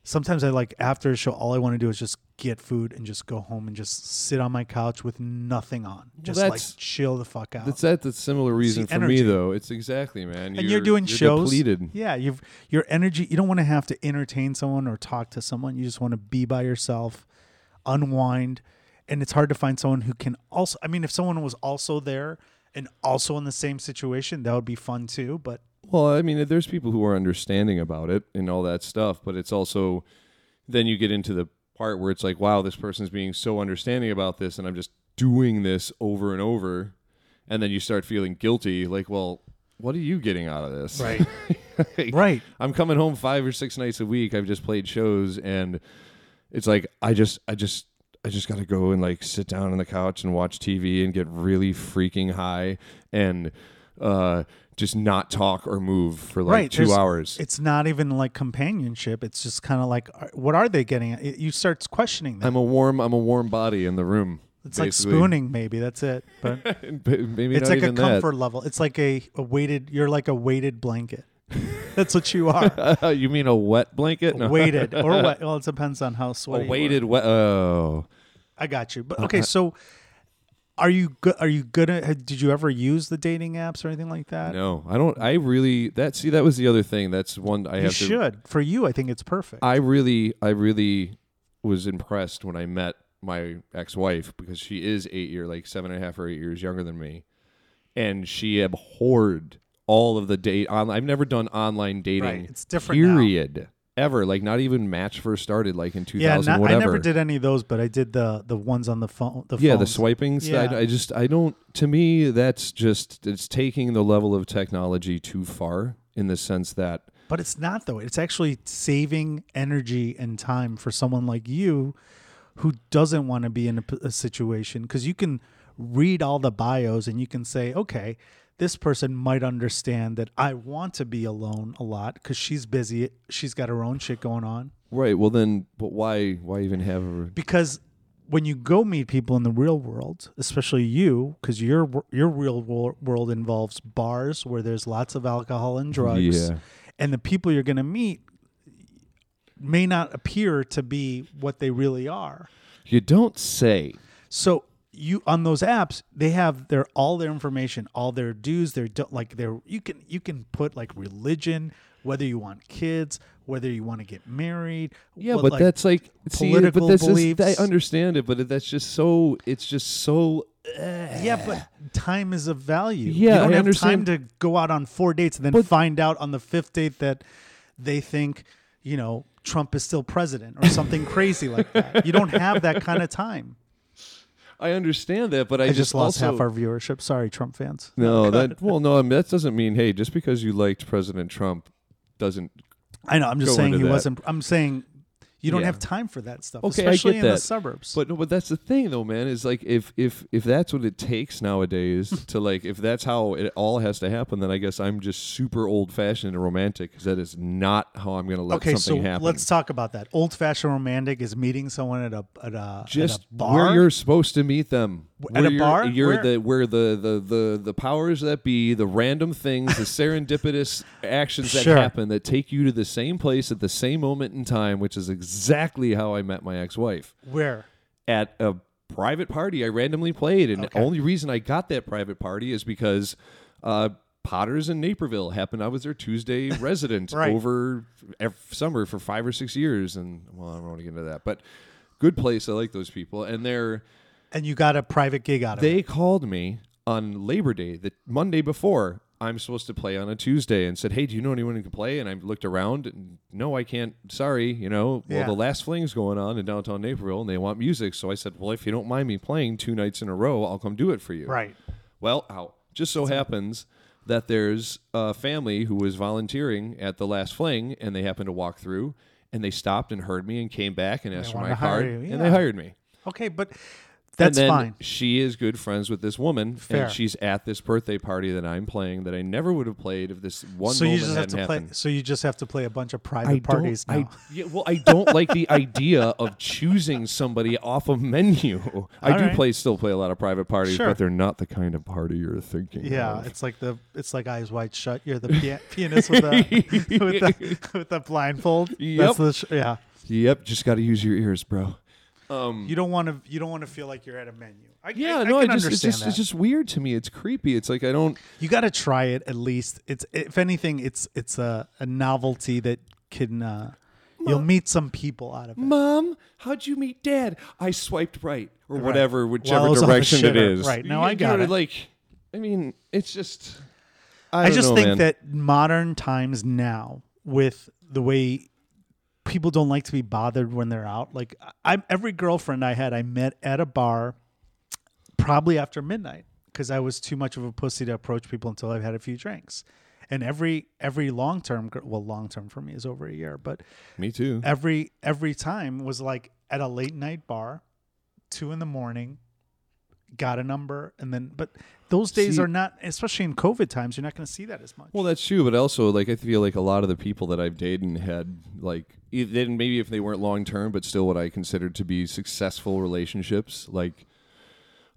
sometimes I like after a show, all I want to do is just get food and just go home and just sit on my couch with nothing on, just like that's- chill the fuck out. That's that. That's similar reason for energy. me though. It's exactly, man. and you're, doing shows. Depleted. Yeah, you've your energy. You don't want to have to entertain someone or talk to someone. You just want to be by yourself, unwind, and it's hard to find someone who can also. I mean, if someone was also there and also in the same situation, that would be fun too. But Well, I mean, there's people who are understanding about it and all that stuff, but it's also then you get into the part where it's like, wow, this person's being so understanding about this, and I'm just doing this over and over, and then you start feeling guilty, like, well, what are you getting out of this? right, Like, right. I'm coming home five or six nights a week. I've just played shows, and it's like I just, I just, I just got to go and like sit down on the couch and watch TV and get really freaking high and uh, just not talk or move for like Right, two there's- hours. It's not even like companionship. It's just kind of like, uh, what are they getting? It, you start questioning them. I'm a warm, I'm a warm body in the room. it's like spooning, maybe. That's it. But Maybe it's like a comfort level. It's like a, a weighted. You're like a weighted blanket. That's what you are. you mean a wet blanket? No. weighted or wet. Well, it depends on how a sweaty. are. weighted wet. Oh, I got you. But okay, so are you good? Are you good at? Did you ever use the dating apps or anything like that? no, I don't. I really that. See, that was the other thing. That's one I you have to. should. For you, I think it's perfect. I really, I really was impressed when I met my ex-wife because she is eight year, like seven and a half or eight years younger than me, and she abhorred all of the date. On, I've never done online dating. Right, it's different now. Ever like not even Match first started like in 2000 yeah, thousand not, I never did any of those, but I did the the ones on the phone. The yeah, the phones. swiping. side. Yeah. I just I don't. To me, that's just it's taking the level of technology too far in the sense that But it's not though. It's actually saving energy and time for someone like you who doesn't want to be in a situation because you can read all the bios and you can say, okay, this person might understand that I want to be alone a lot because she's busy. She's got her own shit going on. right. Well, then, but why why even have a Because when you go meet people in the real world, especially you, because your your real world involves bars where there's lots of alcohol and drugs, Yeah. and the people you're going to meet may not appear to be what they really are. You don't say. So you on those apps, they have their all their information, all their dues, their like their you can you can put like religion, whether you want kids, whether you want to get married. Yeah, what, but like, that's like see, political but that's just, beliefs. I understand it, but that's just so. It's just so. Eh. yeah, but time is of value. Yeah, you don't I have understand. time to go out on four dates and then But- find out on the fifth date that they think you know Trump is still president or something crazy like that. You don't have that kind of time. I understand that, but I, I, just lost also, half our viewership. Sorry, Trump fans. No, that well, no, I mean, that doesn't mean hey, just because you liked President Trump doesn't. I know. I'm just saying he that. wasn't. I'm saying you don't Yeah. have time for that stuff, Okay, I especially get in the suburbs. But no, but that's the thing though, man. Is like if if if that's what it takes nowadays to like if that's how it all has to happen, then I guess I'm just super old fashioned and romantic because that is not how I'm going to let okay, so happen. let's talk about that. Old fashioned romantic is meeting someone at a at a, just at a bar. where you're supposed to meet them At Where a bar? You're Where? the where the, the the the powers that be, the random things, the serendipitous actions that Sure. happen that take you to the same place at the same moment in time, which is exactly how I met my ex-wife where at a private party I randomly played, and Okay. the only reason I got that private party is because. Uh, Potters in Naperville happened. I was their Tuesday resident Right. over summer for five or six years, and well, I don't want to get into that, but good place. I like those people, and they're and you got a private gig out of it. they called me on Labor Day, the Monday before. I'm supposed to play on a Tuesday and said, Hey, do you know anyone who can play? And I looked around and no, I can't. Sorry. You know, well, Yeah. the last fling's going on in downtown Naperville and they want music. So I said, Well, if you don't mind me playing two nights in a row, I'll come do it for you. Right. Well, how? Just so happens that there's a family who was volunteering at the last fling and they happened to walk through and they stopped and heard me and came back and asked for my card you, and they hired me. Okay, but that's and then fine. She is good friends with this woman, Fair. and she's at this birthday party that I'm playing that I never would have played if this one So you just have hadn't to play. happened. So you just have to play a bunch of private I parties now. I, yeah, well, I don't like the idea of choosing somebody off a menu. I All do right. play, still play a lot of private parties, Sure. but they're not the kind of party you're thinking. yeah, of. it's like the it's like eyes wide shut. You're the pia- pianist with the with the with the blindfold. Yep. That's the sh- yeah. Yep, just got to use your ears, bro. Um, You don't want to. You don't want to feel like you're at a menu. I, yeah, I, I no, I can just, understand it's just that. it's just weird to me. It's creepy. It's like I don't. you got to try it at least. It's if anything, it's it's a, a novelty that can uh, you'll meet some people out of it. Mom, how'd you meet Dad? I swiped right or Right. whatever, whichever the direction it is. Right, now, You- I got it. Like, I mean, it's just. I, I, just know, think man. that modern times now, with the way people don't like to be bothered when they're out, like I'm every girlfriend I had, I met at a bar, probably after midnight, because I was too much of a pussy to approach people until I've had a few drinks. And every every long term, well, long term for me is over a year, but me too. every every time was like at a late night bar, two in the morning, got a number, and then but those days See- are not, especially in COVID times, you're not going to see that as much. Well, that's true, but also like I feel like a lot of the people that I've dated and had like then maybe if they weren't long term, but still what I considered to be successful relationships, like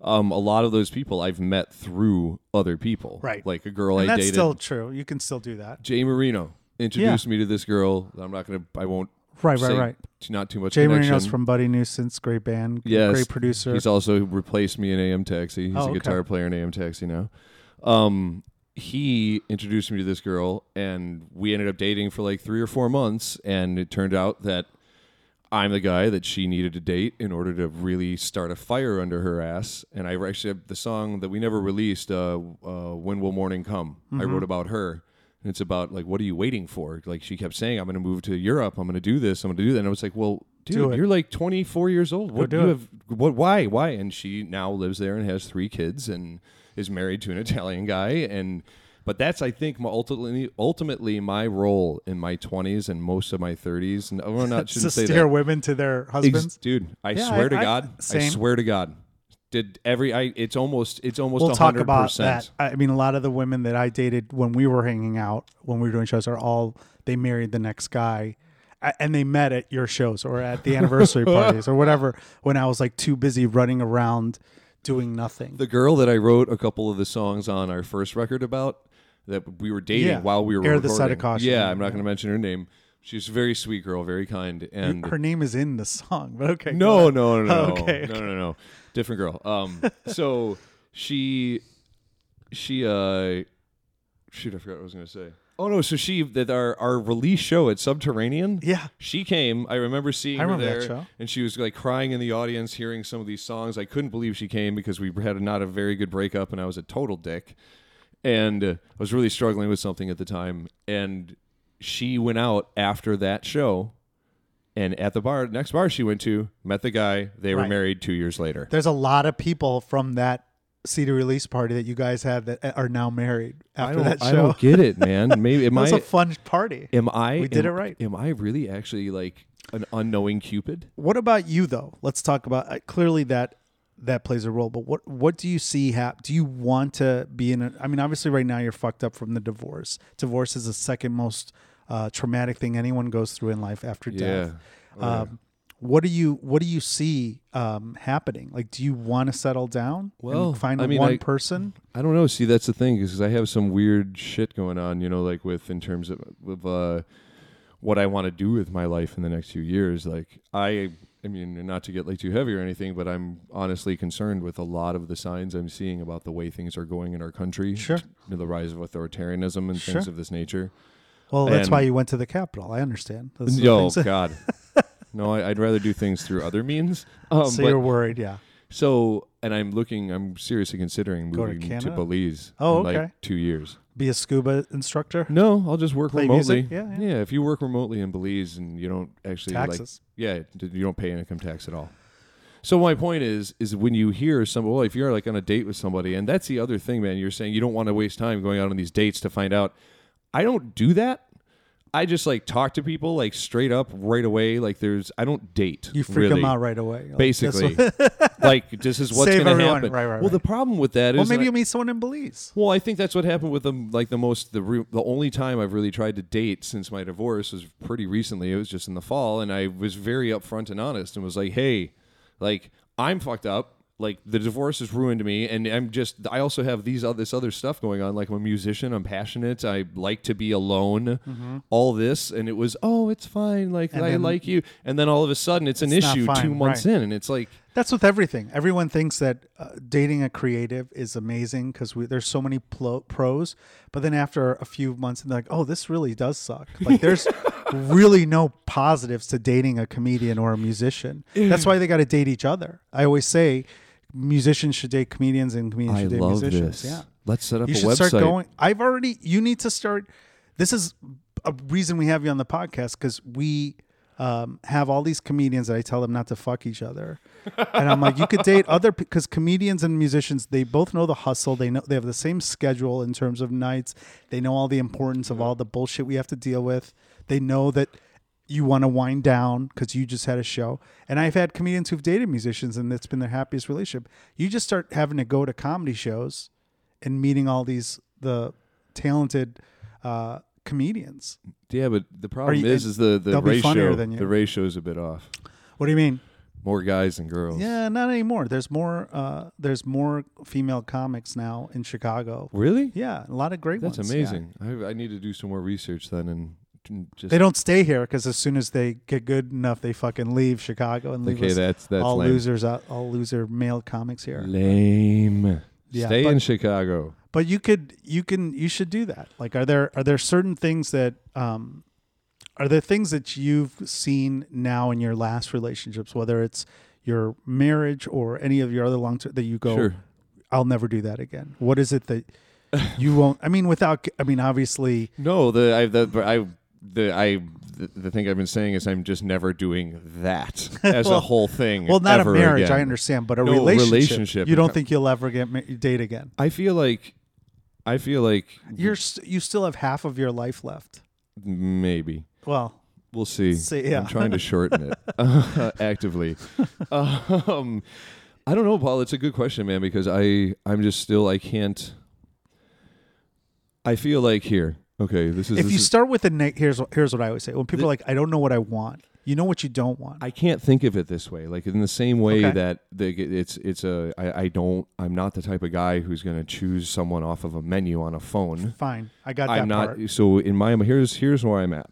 um, a lot of those people I've met through other people, Right. Like a girl and I that's dated, still true. You can still do that. Jay Marino introduced me to this girl. I'm not gonna, I won't Right, right, right. t- not too much. Jay connection. Marino's from Buddy Nuisance, great band, Yes, great producer. He's also replaced me in AM Taxi. He's Oh, a okay. guitar player in AM Taxi now. Um, he introduced me to this girl, and we ended up dating for like three or four months. And it turned out that I'm the guy that she needed to date in order to really start a fire under her ass. And I actually have the song that we never released, uh, uh, "When Will Morning Come." I Mm-hmm. wrote about her. And it's about like, what are you waiting for? Like she kept saying, "I'm going to move to Europe. I'm going to do this. I'm going to do that." And I was like, "Well, dude, you're like 24 years old. What do you it. have? What? Why? Why?" And she now lives there and has three kids and is married to an Italian guy. And but that's I think my ultimately ultimately my role in my 20s and most of my 30s. And oh, I'm not to shouldn't say steer that. women to their Ex- husbands. dude, I Yeah, swear I- to God, I same. swear to God, did every I? It's almost it's almost we'll 100%. talk about that. I mean, a lot of the women that I dated when we were hanging out, when we were doing shows, are all they married the next guy, and they met at your shows or at the anniversary parties or whatever. When I was like too busy running around doing nothing. The girl that I wrote a couple of the songs on our first record about that we were dating Yeah. while we were Air recording. the Side of Caution. Yeah, I'm not going to mention her name. She's a very sweet girl, very kind, and Her name is in the song, but okay. no, no, no, no, Oh, okay, no, no, no, different girl. Um, so she, she, uh, shoot, I forgot what I was going to say. Oh no, so she that our our release show at Subterranean. Yeah. She came. I remember seeing I her remember that show. and she was like crying in the audience, hearing some of these songs. I couldn't believe she came because we had not a very good breakup, and I was a total dick, and uh, I was really struggling with something at the time. And she went out after that show, and at the bar, next bar she went to, met the guy. They were Right. married two years later. There's a lot of people from that CD release party that you guys had that are now married I after don't, that show. I don't get it, man. Maybe am it was I a fun party. am I We did am- it right. Am I really actually like an unknowing Cupid? What about you though? Let's talk about uh, clearly that that plays a role. But what what do you see hap? Do you want to be in? A, I mean, obviously, right now you're fucked up from the divorce. Divorce is the second most uh, traumatic thing anyone goes through in life after death. Oh, yeah. Um, what do you what do you see um, happening? Like, do you want to settle down Well, and find I mean, one I- person? I don't know. See, that's the thing because I have some weird shit going on. You know, like with in terms of with uh, what I want to do with my life in the next few years. Like I, I mean, not to get like too heavy or anything, but I'm honestly concerned with a lot of the signs I'm seeing about the way things are going in our country. Sure. You know, the rise of authoritarianism and Sure. things of this nature. Well, that's and- why you went to the Capitol. I understand. Those are the Yo, things that- God. no, I, I'd rather do things through other means. Um, so but- you're worried, yeah. So, and I'm looking, I'm seriously considering Go to moving to, Belize Oh, in okay. like two years. Be a scuba instructor. No, I'll just work Play remotely. music? Yeah, yeah. if you work remotely in Belize and you don't actually Taxes. like, yeah, you don't pay income tax at all. So my point is, is when you hear some, well, if you're like on a date with somebody, and that's the other thing, man. You're saying you don't want to waste time going out on these dates to find out. I don't do that. I just like talk to people like straight up right away. Like there's, I don't date. You freak really. them out right away. Like, basically. like this is what's going to happen. Right, right, well, the problem with that is, well, maybe I- you'll meet someone in Belize. well, I think that's what happened with them. Like the most, the re- the only time I've really tried to date since my divorce was pretty recently. It was just in the fall, and I was very upfront and honest, and was like, "Hey, like I'm fucked up. Like the divorce has ruined me, and I'm just. I also have these other this other stuff going on. Like I'm a musician. I'm passionate. I like to be alone. All this, and it was oh, it's fine. Like Mm-hmm. And I then- like you, and then all of a sudden it's an It's not issue fine, two months right. in, and it's like That's with everything. Everyone thinks that uh, dating a creative is amazing because there's so many plo- pros, but then after a few months, they're like, "Oh, this really does suck." Like, there's really no positives to dating a comedian or a musician. That's why they got to date each other. I always say, musicians should date comedians and comedians I should date love musicians. this. Yeah, Let's set up you a should website. start going. I've already. You need to start. This is a reason we have you on the podcast because we um, have all these comedians that I tell them not to fuck each other, and I'm like, you could date other because comedians and musicians they both know the hustle. They know they have the same schedule in terms of nights. They know all the importance of all the bullshit we have to deal with. They know that you want to wind down because you just had a show. And I've had comedians who've dated musicians and it's been their happiest relationship. You just start having to go to comedy shows and meeting all these the talented uh, comedians. Yeah, but the problem you- is, is the the ratio. The ratio is a bit off. What do you mean? More guys than girls. Yeah, not anymore. There's more. Uh, there's more female comics now in Chicago. Really? Yeah, a lot of great That's ones. yeah. amazing. I, I need to do some more research then and just. They don't stay here because as soon as they get good enough, they fucking leave Chicago and leave okay, us that's that's all lame. losers out, all loser male comics here. Lame. Yeah, Stay but- in Chicago. But you could, you can, you should do that. Like, are there are there certain things that, um, are there things that you've seen now in your last relationships, whether it's your marriage or any of your other long term that you go, Sure. I'll never do that again. What is it that you won't? I mean, without, I mean, obviously, No, the I the I the I the, the thing I've been saying is I'm just never doing that as Well- a whole thing. well, not a marriage, again. I understand, but a No, relationship, relationship. You don't think you'll ever get ma- date again? I feel like I feel like You're st- you still have half of your life left. maybe Well, we'll see. See, yeah. I'm trying to shorten it uh, actively. Um, I don't know, Paul. It's a good question, man, because I I'm just still I can't. I feel like here. Okay, this is if this you is- start with the neg- here's what- here's what I always say. When people are like, I don't know what I want. You know what you don't want. I can't think of it this way. Like in the same way Okay. that the, it's it's a I, I don't I'm not the type of guy who's going to choose someone off of a menu on a phone. Fine, I got that I'm not. part. So in my here's here's where I'm at.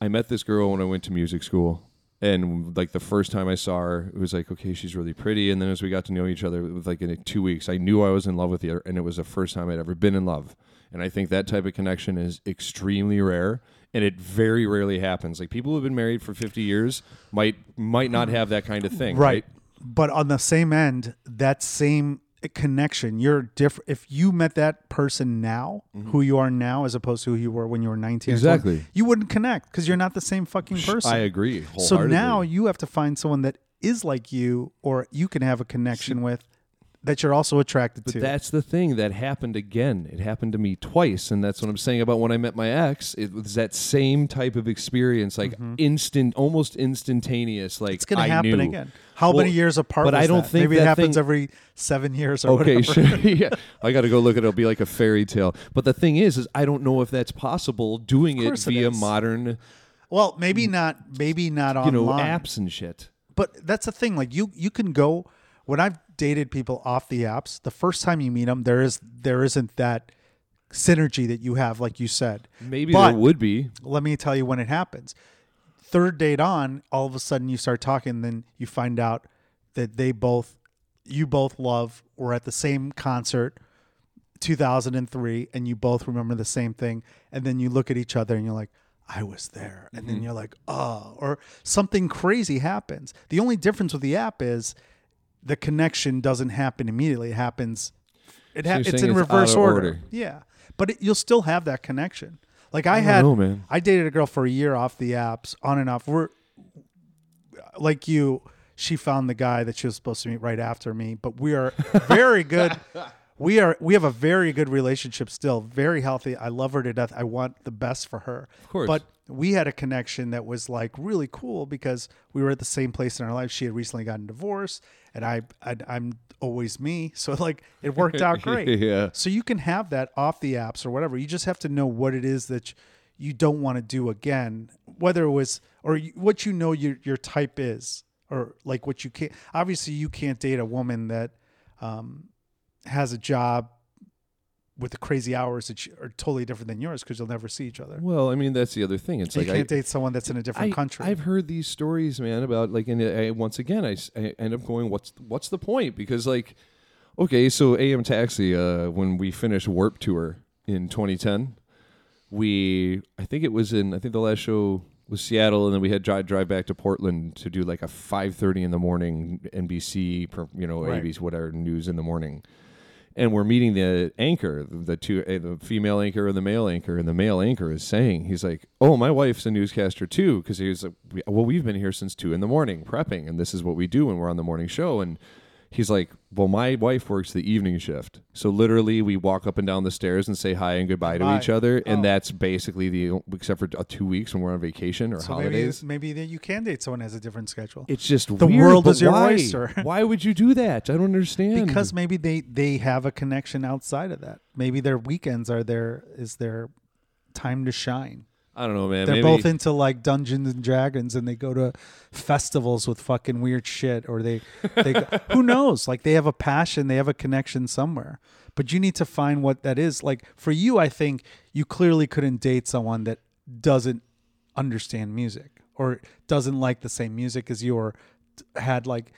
I met this girl when I went to music school, and like the first time I saw her, it was like okay, she's really pretty. And then as we got to know each other, with like in two weeks, I knew I was in love with her, and it was the first time I'd ever been in love. And I think that type of connection is extremely rare, and it very rarely happens. Like people who've been married for 50 years might might not have that kind of thing, right. But on the same end, that same connection, you're different. If you met that person now, who you are now, as opposed to who you were when you were 19, or 20, Mm-hmm. Exactly. you wouldn't connect because you're not the same fucking person. I agree. so now you have to find someone that is like you, or you can have a connection with, that you're also attracted But to. that's the thing that happened again. It happened to me twice, and that's what I'm saying about when I met my ex. It was that same type of experience, like instant, almost instantaneous. Like Mm-hmm. it's going to happen knew. again. How Well, many years apart? but I don't that? think maybe it happens thing- every seven years or Okay, whatever. sure. yeah, I got to go look at it. It'll be like a fairy tale. But the thing is, is I don't know if that's possible doing it course it via modern, Well, maybe not. Maybe not online. you know, apps and shit. But that's the thing. Like you, you can go. When I've dated people off the apps, the first time you meet them, there is there isn't that synergy that you have, like you said. Maybe But- there would be. Let me tell you when it happens. Third date on, all of a sudden you start talking, then you find out that they both, you both love, were at the same concert, 2003, and you both remember the same thing, and then you look at each other and you're like, I was there, and Mm-hmm. then you're like, oh, or something crazy happens. The only difference with the app is the connection doesn't happen immediately. It happens. It ha- you're it's in it's reverse order. order. Yeah, but it, you'll still have that connection. Like I, I had, know. I dated a girl for a year off the apps, on and off. We're like you. She found the guy that she was supposed to meet right after me, but we are very good. We are we have a very good relationship still, very healthy. I love her to death. I want the best for her. Of course. But we had a connection that was like really cool because we were at the same place in our life. She had recently gotten divorced, and I, I I'm always me, so like it worked out great. Yeah. So you can have that off the apps or whatever. You just have to know what it is that you don't want to do again, whether it was or you- what you know your your type is. or like what you can't. Obviously, you can't date a woman that um, has a job with the crazy hours that are totally different than yours because you'll never see each other. Well, I mean that's the other thing. It's you like can't I, date someone that's in a different I, country. I've heard these stories, man, about like, and I, once again, I end up going, what's what's the point? Because like, okay, so AM Taxi, uh, when we finished Warped Tour in 2010, we, I think it was in, I think the last show was Seattle, and then we had drive drive back to Portland to do like a 5:30 in the morning NBC, you know, Right. ABC, whatever news in the morning. And we're meeting the anchor, the two, uh, the female anchor and the male anchor, and the male anchor is saying, he's like, "Oh, my wife's a newscaster too," because he was like, "Well, we've been here since two in the morning prepping, and this is what we do when we're on the morning show." And he's like, "Well, my wife works the evening shift, so literally we walk up and down the stairs and say hi and goodbye to Bye. each other, and Oh. that's basically the except for uh, two weeks when we're on vacation or so holidays." maybe maybe that you can date someone that has a different schedule. it's just The weird, world but is your why? oyster. why would you do that? I don't understand. because maybe they they have a connection outside of that. Maybe their weekends are their is their time to shine. I don't know, man. They're maybe, both into like Dungeons and Dragons, and they go to festivals with fucking weird shit, or they they go, who knows? Like they have a passion, they have a connection somewhere. But you need to find what that is. Like for you, I think you clearly couldn't date someone that doesn't understand music or doesn't like the same music as you, or had like.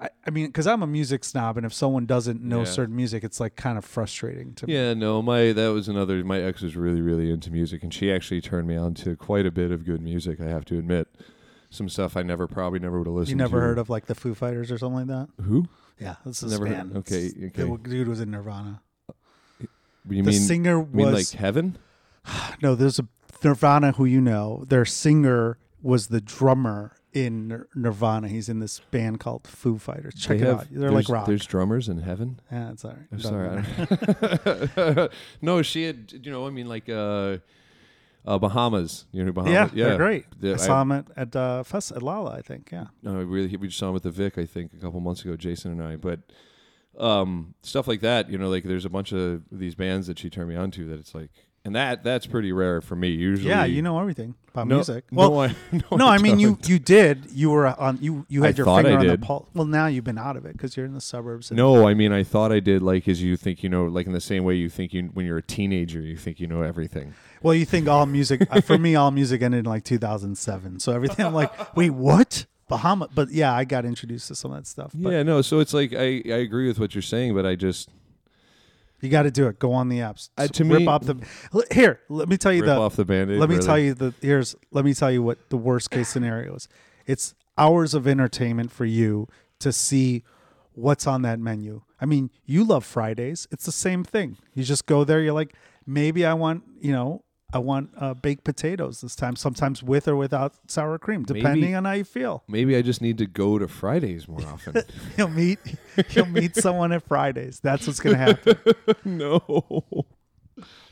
I, I mean, because I'm a music snob, and if someone doesn't know Yeah. certain music, it's like kind of frustrating to me. Yeah, no, my that was another. My ex was really, really into music, and she actually turned me on to quite a bit of good music. I have to admit, some stuff I never probably never would have listened. To. You never to. heard of like the Foo Fighters or something like that? who? Yeah, this is Never heard- band. okay, It's- okay. The dude was in Nirvana. Uh, you the mean singer you mean like was heaven? no. There's a Nirvana who you know. Their singer was the drummer in Nirvana. He's in this band called Foo Fighters. Check They it have- out. They're like there's- rock. There's drummers in heaven. Yeah, it's all right. I'm sorry. No, she had. You know, I mean, like uh, uh Bahamas. You know, Bahamas. Yeah, yeah, they're great. The- I saw him at at uh, Fest at Lala. I think. Yeah. No, really we just saw him at the Vic, I think, a couple months ago, Jason and I. But um, stuff like that, you know, like there's a bunch of these bands that she turned me on to that it's like, and that that's pretty rare for me. Usually, Yeah, you know everything about no, music. no, Well, I, no, no, I mean you don't. you did. You were on. You you had I your thought finger I on the did. pulse. Well, now you've been out of it because you're in the suburbs. and- No, I mean I thought I did. Like as you think, you know, like in the same way you think you when you're a teenager, you think you know everything. Well, you think all music uh, for me, all music ended in like 2007. So everything, I'm like, wait, what? Bahama? But yeah, I got introduced to some of that stuff. But yeah, no. So it's like I I agree with what you're saying, but I just you got to do it. Go on the apps. Uh, to rip me- off the. Here, let me tell you rip the. off the band-aid. let me really. tell you the. Here's. Let me tell you what the worst case scenario is. It's hours of entertainment for you to see what's on that menu. I mean, you love Fridays. It's the same thing. You just go there. You're like, maybe I want, you know, I want uh, baked potatoes this time. Sometimes with or without sour cream, depending Maybe- on how you feel. Maybe I just need to go to Fridays more often. You'll meet, you'll meet someone at Fridays. That's what's gonna happen. no.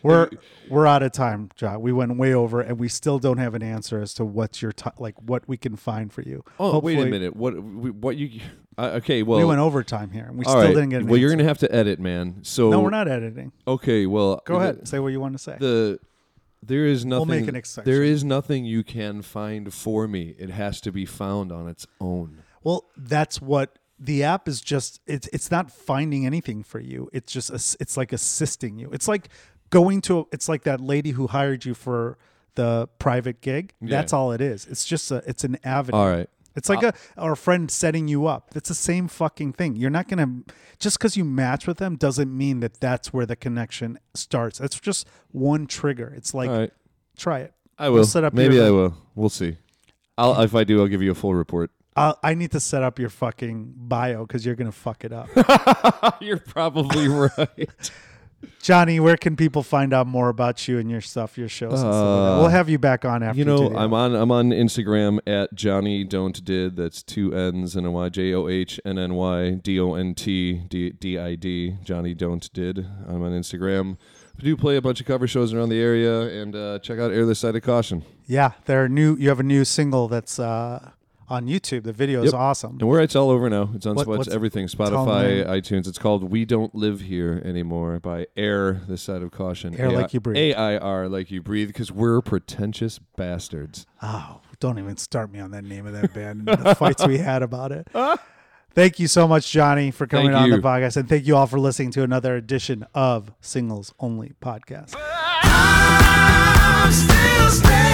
We're we're out of time, John. We went way over, and we still don't have an answer as to what's your ti like what we can find for you. Oh, wait a minute. What what you? Uh, okay, well, we went overtime here, and we still right. didn't get. An well, you're gonna have to edit, man. So No, we're not editing. Okay, well, Go the- ahead, say what you want to say. The there is nothing. make an exception. There is nothing you can find for me. It has to be found on its own. Well, that's what the app is. Just it's it's not finding anything for you. It's just it's like assisting you. It's like going to. It's like that lady who hired you for the private gig. That's all it is. It's just a. It's an avenue. All right. It's like a or a friend setting you up. It's the same fucking thing. You're not gonna just because you match with them doesn't mean that that's where the connection starts. It's just one trigger. It's like right. try it. I will. we'll set up Maybe I will. We'll see. I'll if I do, I'll give you a full report. I'll, I need to set up your fucking bio because you're gonna fuck it up. You're probably right. Johnny, where can people find out more about you and your stuff, your shows? and stuff like that? Uh, We'll have you back on after you know, the I'm on I'm on Instagram at Johnny Don't Did. That's two N's and a Y. J O H N N Y D O N T D D I D. Johnny Don't Did. I'm on Instagram. I do play a bunch of cover shows around the area, and uh, check out Air This Side of Caution. Yeah, there are new. You have a new single that's uh, on YouTube. The video is Yep. awesome. And we're it's all over now. It's on What- what's what's- everything. tell Spotify, iTunes. It's called We Don't Live Here Anymore by Air, this side of caution. Air Like You Breathe. A-I-R like you breathe, because we're pretentious bastards. Oh, don't even start me on that name of that band and the fights we had about it. Thank you so much, Johnny, for coming Thank on the you. podcast. And thank you all for listening to another edition of Singles Only Podcast. I'm still standing. Got my feet